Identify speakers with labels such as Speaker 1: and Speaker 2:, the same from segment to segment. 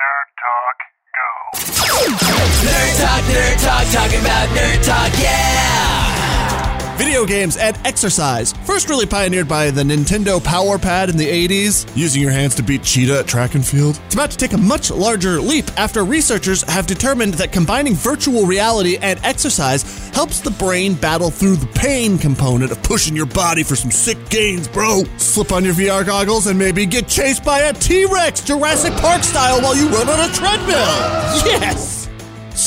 Speaker 1: Nerd talk, go.
Speaker 2: Nerd talk, nerd talk, talking about nerd talk!
Speaker 3: Video games and exercise. First, really pioneered by the Nintendo Power Pad in the 80s, using your hands to beat Cheetah at track and field. It's about to take a much larger leap after researchers have determined that combining virtual reality and exercise helps the brain battle through the pain component of pushing your body for some sick gains, bro. Slip on your VR goggles and maybe get chased by a T Rex Jurassic Park style while you run on a treadmill. Yes!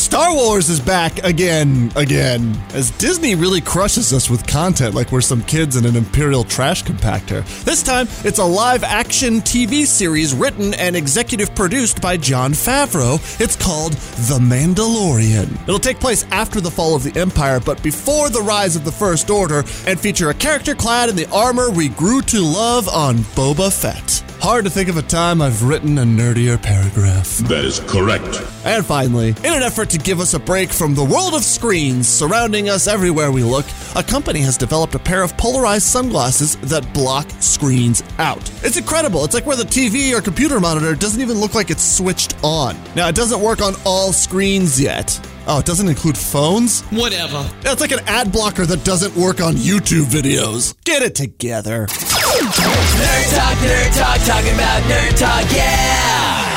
Speaker 3: Star Wars is back again, again, as Disney really crushes us with content like we're some kids in an Imperial trash compactor. This time, it's a live action TV series written and executive produced by Jon Favreau. It's called The Mandalorian. It'll take place after the fall of the Empire, but before the rise of the First Order, and feature a character clad in the armor we grew to love on Boba Fett. Hard to think of a time I've written a nerdier paragraph.
Speaker 4: That is correct.
Speaker 3: And finally, in an effort to give us a break from the world of screens surrounding us everywhere we look, a company has developed a pair of polarized sunglasses that block screens out. It's incredible. It's like where the TV or computer monitor doesn't even look like it's switched on. Now, it doesn't work on all screens yet. Oh, it doesn't include phones?
Speaker 2: Whatever.
Speaker 3: That's like an ad blocker that doesn't work on YouTube videos. Get it together.
Speaker 2: Nerd talk, nerd talk, talking about nerd talk, yeah!